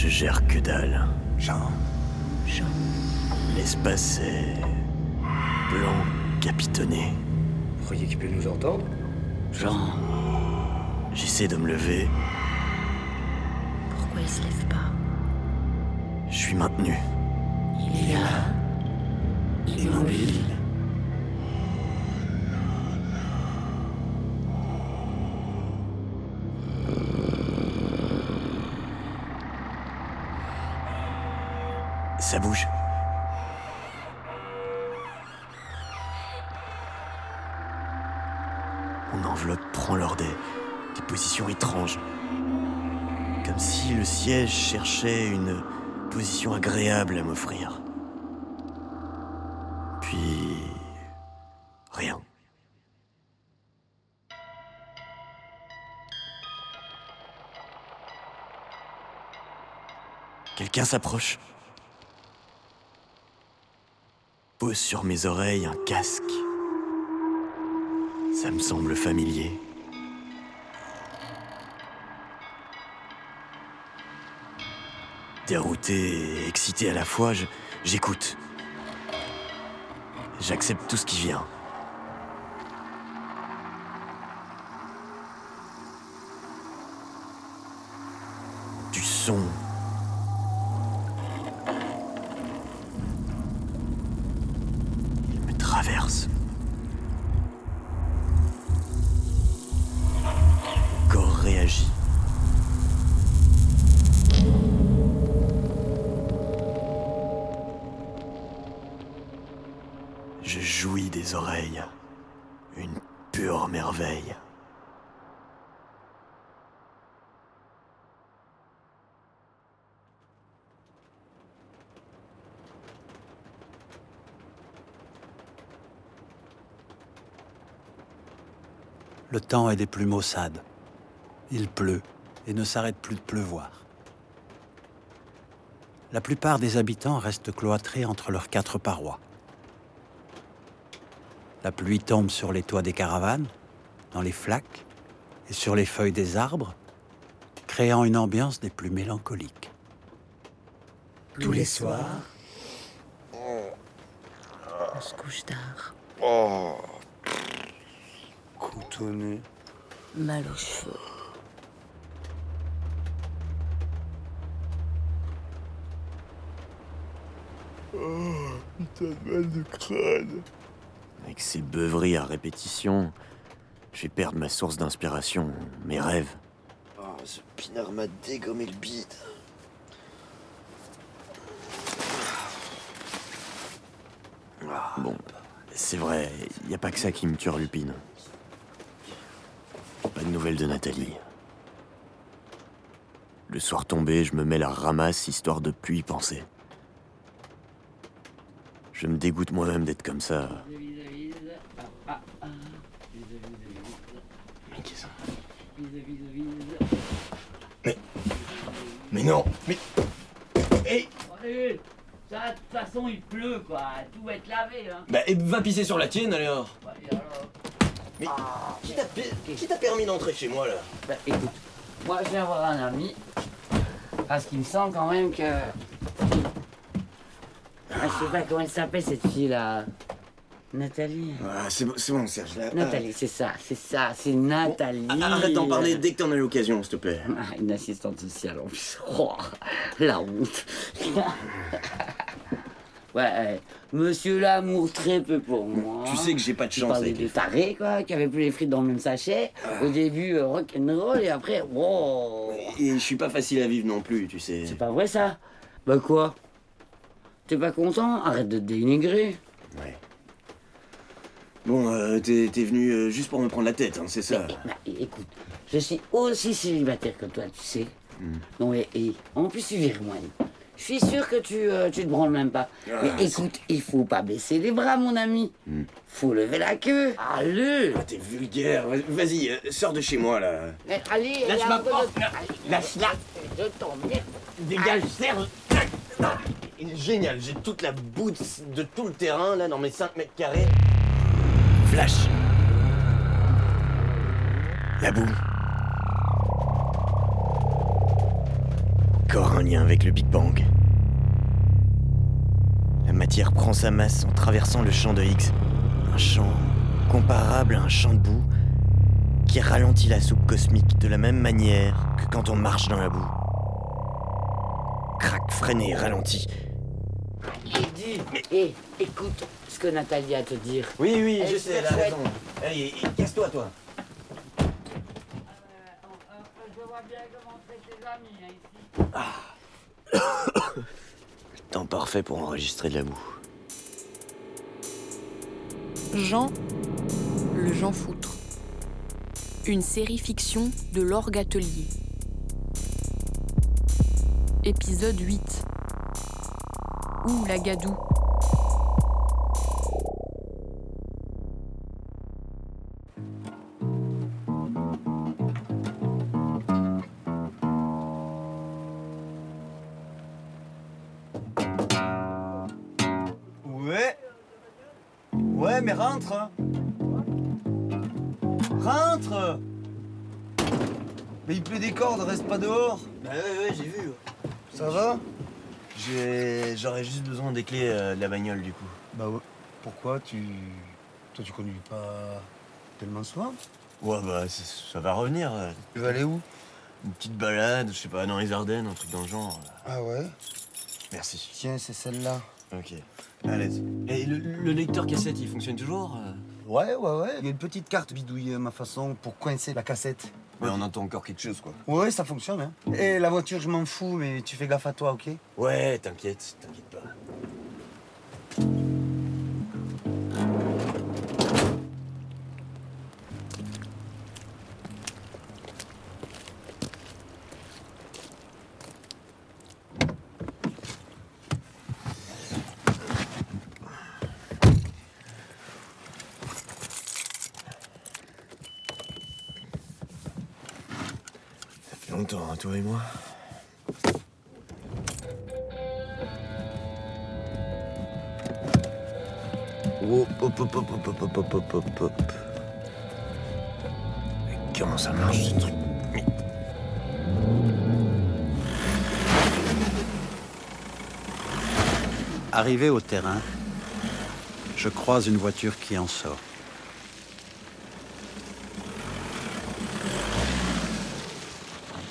Je gère que dalle. Jean. Jean. L'espace est. blanc, capitonné. Vous croyez qu'il peut nous entendre? Jean. J'essaie de me lever. Pourquoi il se lève pas? Je suis maintenu. Il est là. Bouge. Mon enveloppe prend lors des, des positions étranges. Comme si le siège cherchait une position agréable à m'offrir. Puis... rien. Quelqu'un s'approche. Pose sur mes oreilles un casque. Ça me semble familier. Dérouté et excité à la fois, j'écoute. J'accepte tout ce qui vient. Du son. Mon corps réagit. Je jouis des oreilles. Une pure merveille. Le temps est des plus maussades. Il pleut et ne s'arrête plus de pleuvoir. La plupart des habitants restent cloîtrés entre leurs quatre parois. La pluie tombe sur les toits des caravanes, dans les flaques et sur les feuilles des arbres, créant une ambiance des plus mélancoliques. Tous les soirs. On se couche tard. Oh. Mal aux cheveux. Avec ces beuveries à répétition, je vais perdre ma source d'inspiration, mes rêves. Oh, ce pinard m'a dégommé le bide. Bon, c'est vrai, y a pas que ça qui me turlupine. Pas de nouvelles de Nathalie. Le soir tombé, je me mets la ramasse histoire de plus y penser. Je me dégoûte moi-même d'être comme ça. Mais qu'est-ce Mais. Mais non Mais. Hey Allez, ça, de toute façon, il pleut, quoi. Tout va être lavé, hein. Bah, et va pisser sur la tienne alors et alors? Mais. Qui t'a per- qui t'a permis d'entrer chez moi là? Bah, écoute, moi, je viens voir un ami. Parce qu'il me semble quand même que. Ah, je sais pas comment elle s'appelle, cette fille-là. Nathalie. Ah, c'est bon, c'est bon, Serge là. Nathalie, c'est ça, c'est ça, c'est Nathalie. Ah, arrête d'en parler dès que t'en as l'occasion, s'il te plaît. Ah, une assistante sociale en plus. Oh, la honte. ouais, monsieur l'amour très peu pour moi. Tu sais que j'ai pas de chance avec de les taré, quoi, qui avait plus les frites dans le même sachet. Au début, euh, rock'n'roll, et après, wow. Et je suis pas facile à vivre non plus, tu sais. C'est pas vrai, ça Bah quoi? T'es pas content? Arrête de te dénigrer. Ouais. Bon, euh, t'es venu euh, juste pour me prendre la tête, hein, c'est ça? Bah, écoute, je suis aussi célibataire que toi, tu sais. Hmm. Non, et, et en plus, tu moins. Je suis sûr que tu, euh, tu te branles même pas. Ah, Mais écoute, il faut pas baisser les bras, mon ami. Hmm. Faut lever la queue. Allez Ah, t'es vulgaire. Vas- Vas-y, euh, sors de chez moi là. Mais Allez, Lâche allez, ma porte, Lâche-la. Je t'emmerde. Dégage, est génial, j'ai toute la boue de, de tout le terrain là dans mes 5 mètres carrés. Flash La boue. Encore un lien avec le Big Bang. La matière prend sa masse en traversant le champ de Higgs. Un champ comparable à un champ de boue qui ralentit la soupe cosmique de la même manière que quand on marche dans la boue. Crac, freiné, ralenti. J'ai dit, hé, écoute ce que Nathalie a à te dire. Oui, oui, Elle je sais, elle a raison. Allez, casse-toi, toi. Je vois bien comment c'est tes amis ici. Temps parfait pour enregistrer de la boue. Jean, le Jean Foutre. Une série fiction de l'Orgue Atelier. Épisode 8. Ouh la gadoue. Mais rentre. Rentre. Mais il pleut des cordes, reste pas dehors. Bah ouais, ouais, j'ai vu. Ça va? J'aurais juste besoin des clés euh, de la bagnole, du coup. Bah ouais. Pourquoi tu. Toi, tu conduis pas tellement souvent? Ouais, bah, c'est- ça va revenir. euh. Tu vas aller où? Une petite balade, je sais pas, dans les Ardennes, un truc dans le genre. Ah ouais? Merci. Tiens, c'est celle-là. Ok. À l'aise. Et le, le lecteur cassette, il fonctionne toujours euh Ouais, ouais, ouais. Il y a une petite carte bidouille à ma façon pour coincer la cassette. Mais on entend encore quelque chose, quoi. Ouais, ça fonctionne, hein. Et la voiture, je m'en fous, mais tu fais gaffe à toi, ok? Ouais, t'inquiète, t'inquiète pas. Toi et moi. Oh, hop, hop, hop, hop, hop, hop, hop, hop, hop, comment ça marche ce truc? Arrivé au terrain, je croise une voiture qui en sort.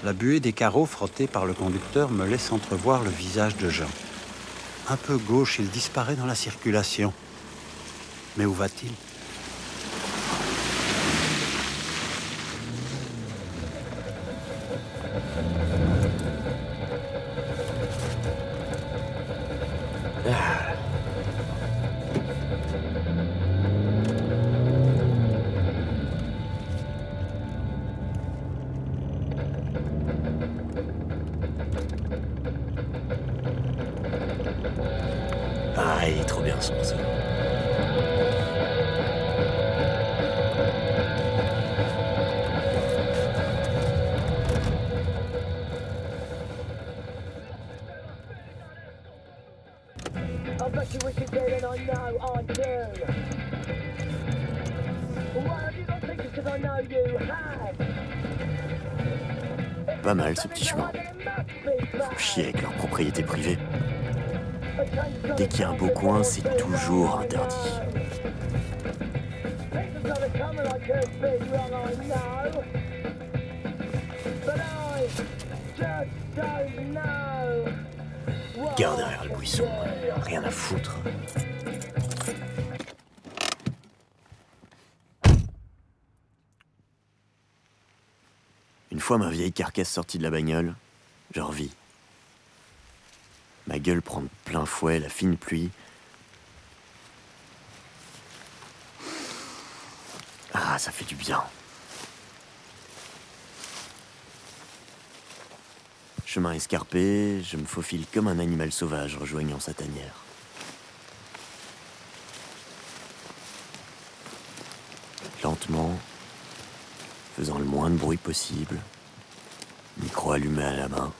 La buée des carreaux frottés par le conducteur me laisse entrevoir le visage de Jean. Un peu gauche, il disparaît dans la circulation. Mais où va-t-il? Ah, trop bien ce morceau. Pas mal ce petit chemin. Faut chier avec leur propriété privée. Dès qu'il y a un beau coin, c'est toujours interdit. Garde derrière le buisson, rien à foutre. Une fois ma vieille carcasse sortie de la bagnole, je revis. Ma gueule prend de plein fouet la fine pluie. Ah, ça fait du bien. Chemin escarpé, je me faufile comme un animal sauvage rejoignant sa tanière. Lentement, faisant le moins de bruit possible, micro allumé à la main.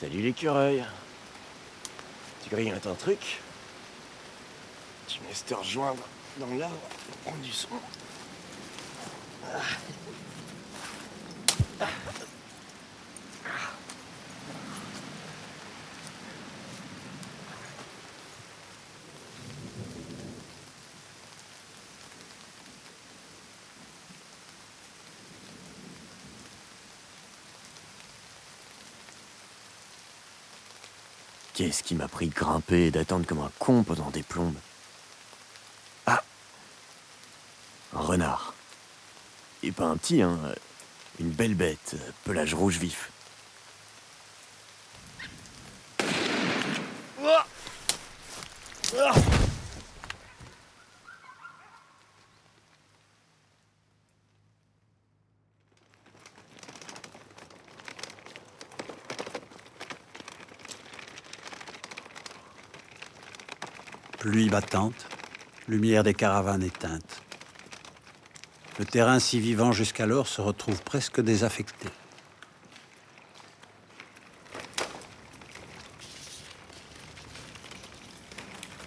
Salut l'écureuil. Tu grignotes un truc Tu me laisses te rejoindre dans l'arbre pour prendre du son. Ah. Qu'est-ce qui m'a pris de grimper et d'attendre comme un con pendant des plombes Ah Un renard. Et pas un petit, hein. Une belle bête, pelage rouge vif. Pluie battante, lumière des caravanes éteinte. Le terrain si vivant jusqu'alors se retrouve presque désaffecté.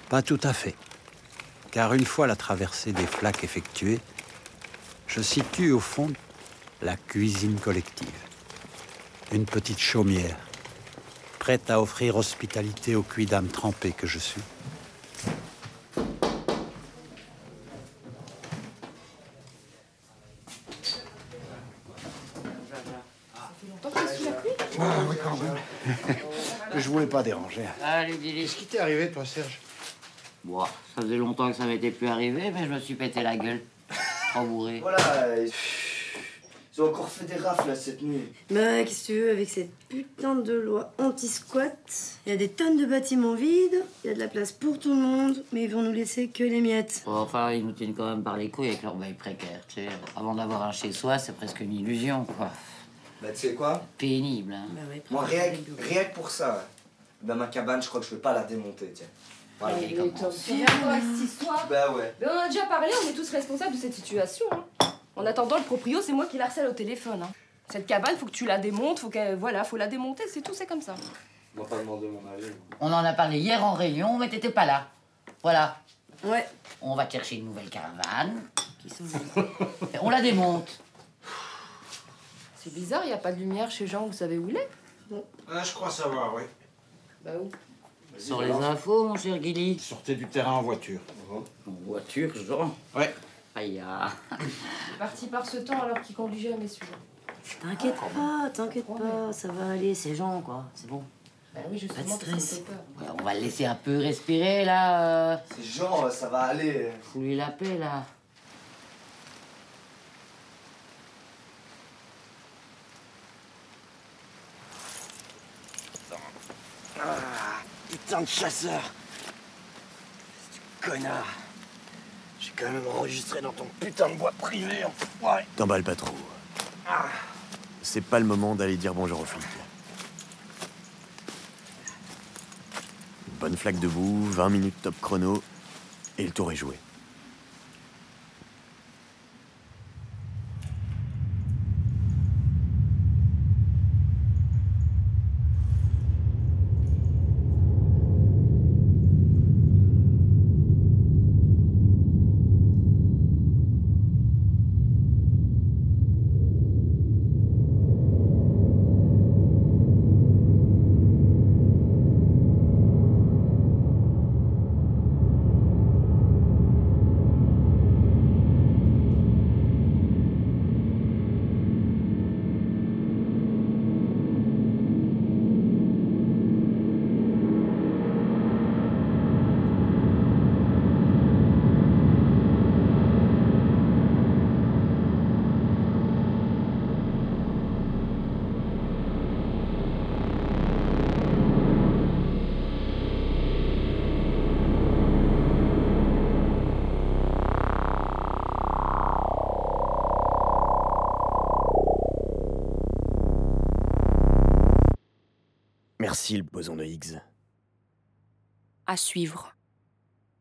Pas tout à fait, car une fois la traversée des flaques effectuée, je situe au fond la cuisine collective. Une petite chaumière, prête à offrir hospitalité au cuit d'âme trempé que je suis. Je voulais pas déranger. Allez, dis Qu'est-ce qui t'est arrivé, toi, Serge? Bon, ça faisait longtemps que ça m'était plus arrivé, mais je me suis pété la gueule. Trop bourré. Voilà, ils ils ont encore fait des rafles là, cette nuit. Bah, qu'est-ce que tu veux, avec cette putain de loi anti-squat, il y a des tonnes de bâtiments vides, il y a de la place pour tout le monde, mais ils vont nous laisser que les miettes. Bon, enfin, ils nous tiennent quand même par les couilles avec leur bail précaire, tu sais. Avant d'avoir un chez-soi, c'est presque une illusion, quoi. Bah, tu sais quoi Pénible, hein. Bah ouais, Moi, rien, que- rien que pour ça, bah, ma cabane, je crois que je peux pas la démonter, tiens. Voilà. Il commence. C'est quoi cette histoire Bah ouais. Mais on a déjà parlé, on est tous responsables de cette situation. hein. En attendant, le proprio, c'est moi qui la harcèle au téléphone. hein. Cette cabane, faut que tu la démontes, faut que voilà, faut la démonter, c'est tout, c'est comme ça. On va pas demander mon avis. On en a parlé hier en réunion, mais t'étais pas là. Voilà. Ouais. On va chercher une nouvelle caravane. Qui sont on la démonte. C'est bizarre, y a pas de lumière chez Jean, vous savez où il est? Ah, je crois savoir, oui. Bah où? Sur les infos, mon cher Guilly. Sortez du terrain en voiture. En voiture, Jean. Ouais. Aïe, ah. Il est parti par ce temps alors qu'il conduit jamais celui-là. T'inquiète pas, t'inquiète pas, ça va aller, c'est Jean, quoi, c'est bon. Bah oui, justement, Pas de stress. fait peur. Ouais, on va le laisser un peu respirer, là. euh. C'est Jean, ça va aller. Fous-lui la paix, là. Putain de chasseur Connard J'ai quand même enregistré dans ton putain de bois privé, enfoiré T'emballes pas trop. C'est pas le moment d'aller dire bonjour aux flics. Bonne flaque de boue, 20 minutes top chrono, et le tour est joué. Le boson de Higgs? À suivre.